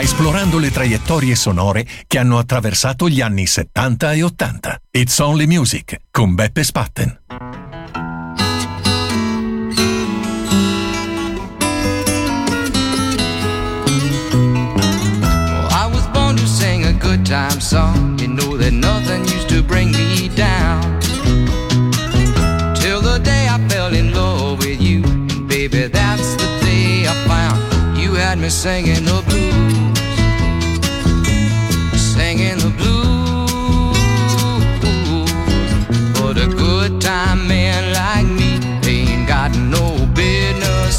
esplorando le traiettorie sonore che hanno attraversato gli anni 70 e 80. It's Only Music con Beppe Spatten. I was born to sing a good time song. You know that nothing used to bring me down. Till the day I fell in love with you. And baby, that's the day I found you had me singing.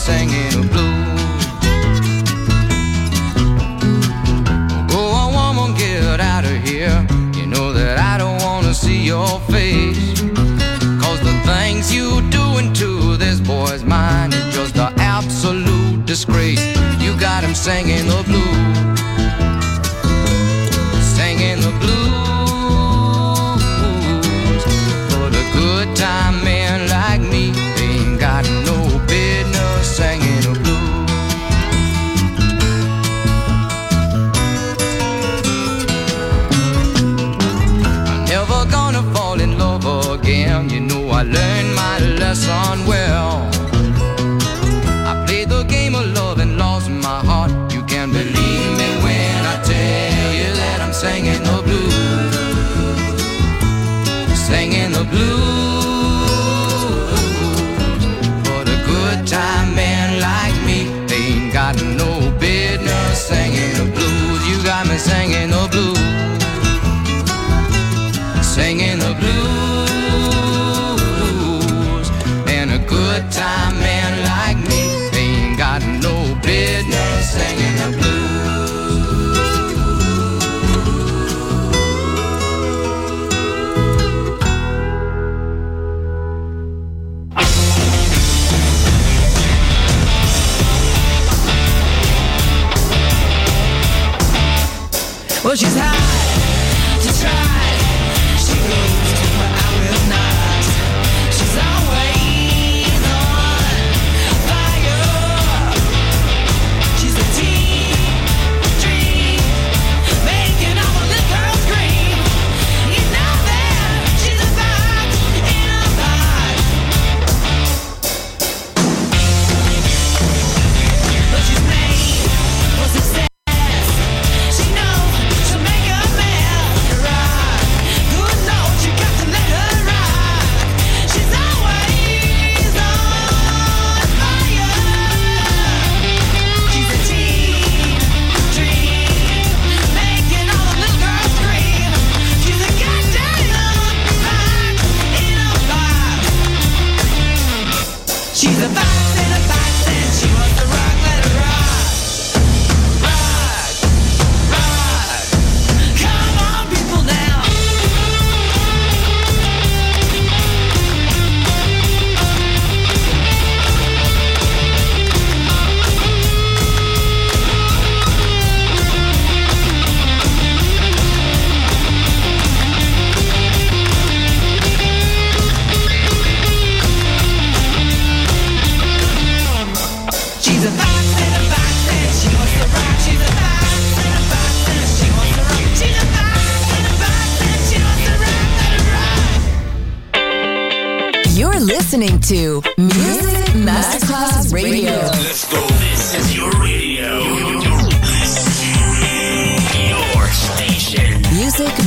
singing the blues. Oh, on, woman, get out of here. You know that I don't wanna see your face. Cause the things you doing to this boy's mind is just an absolute disgrace. You got him singing the blues.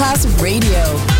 Masterclass Radio,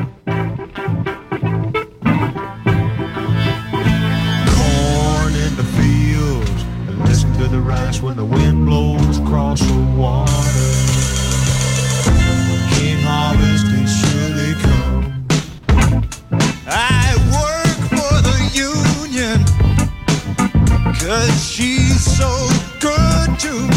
Rice when the wind blows across the water. King harvest is surely come. I work for the union cause she's so good to me.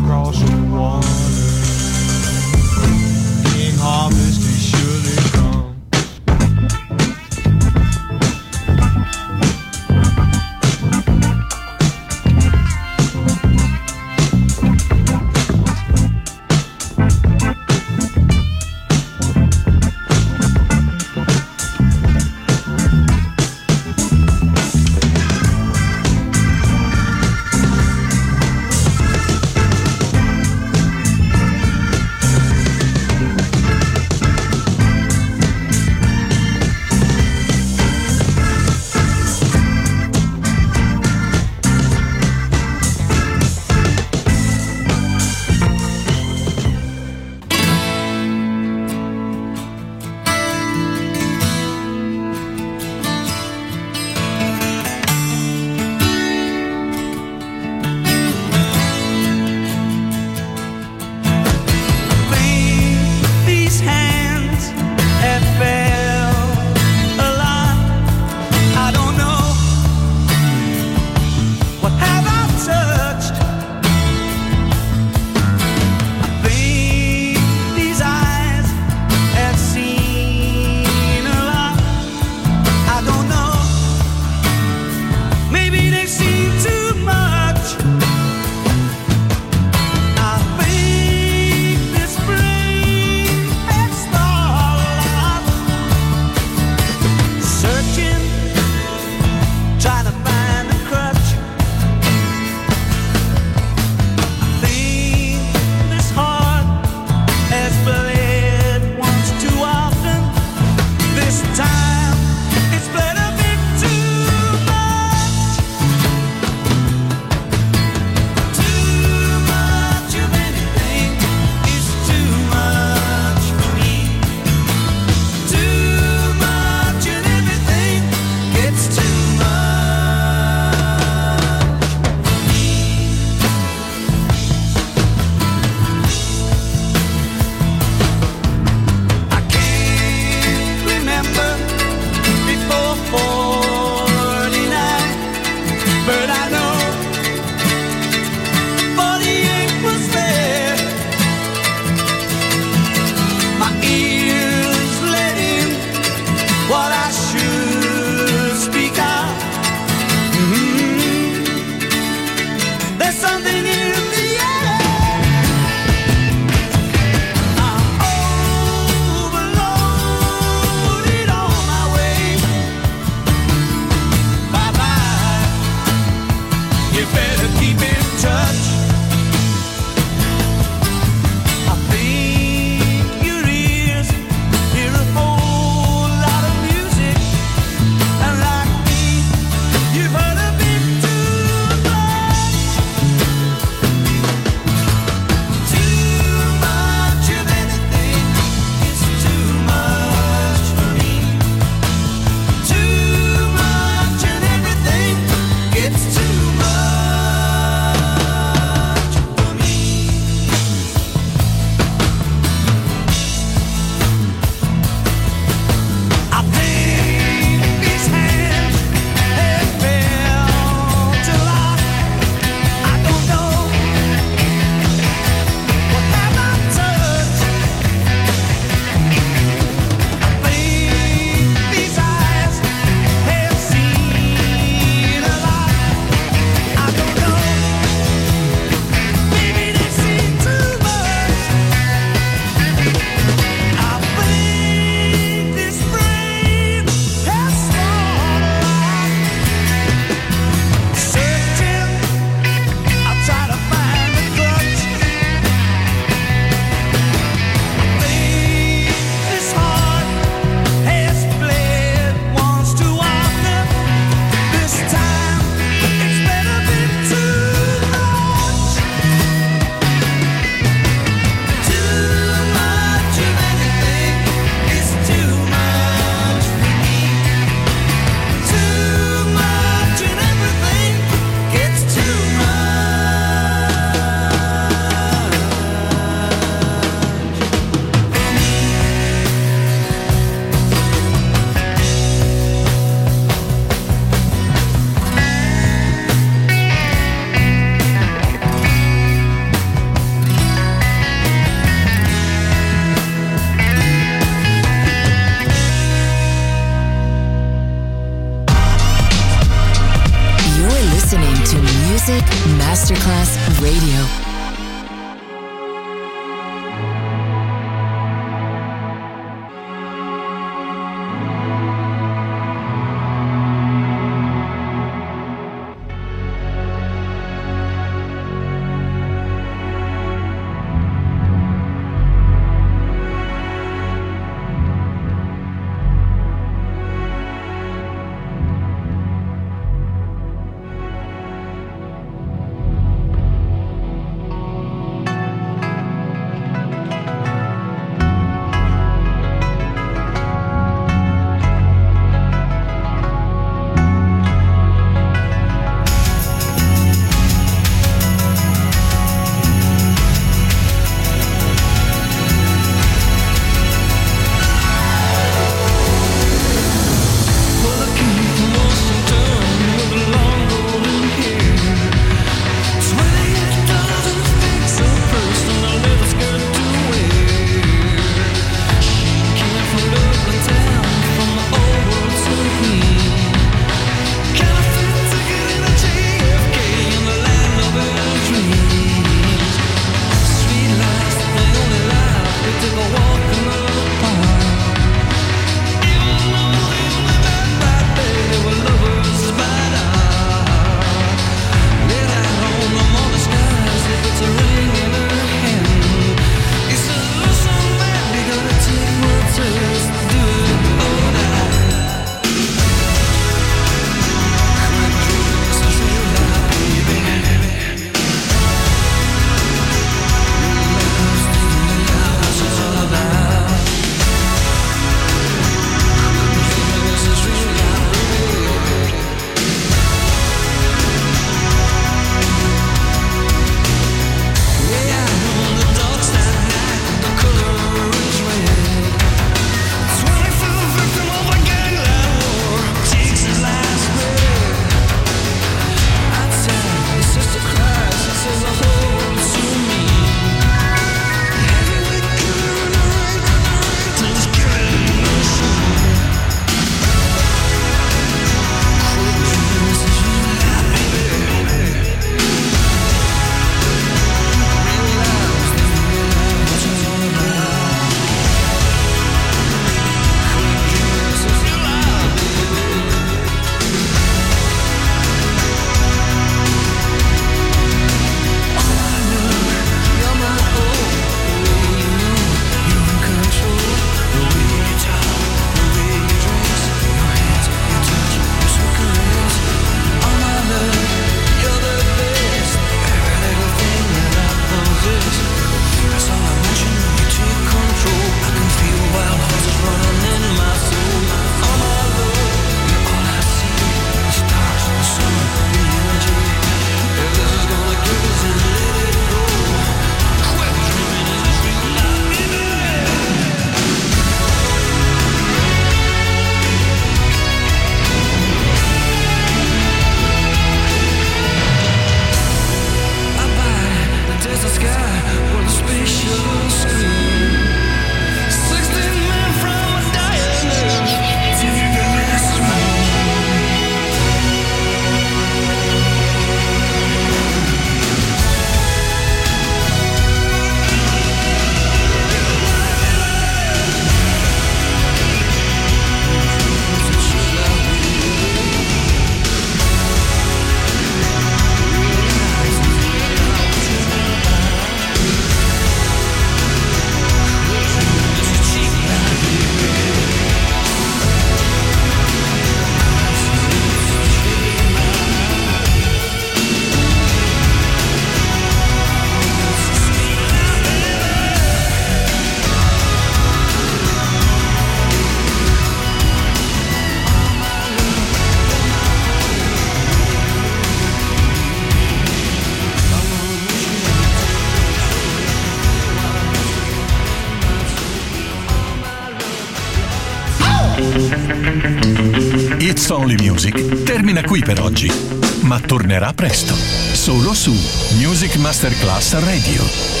Masterclass Radio.